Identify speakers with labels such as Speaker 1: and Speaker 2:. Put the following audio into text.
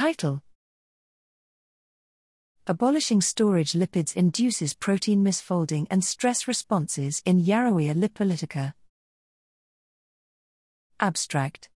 Speaker 1: Title Abolishing storage lipids induces protein misfolding and stress responses in Yarrowia lipolytica. Abstract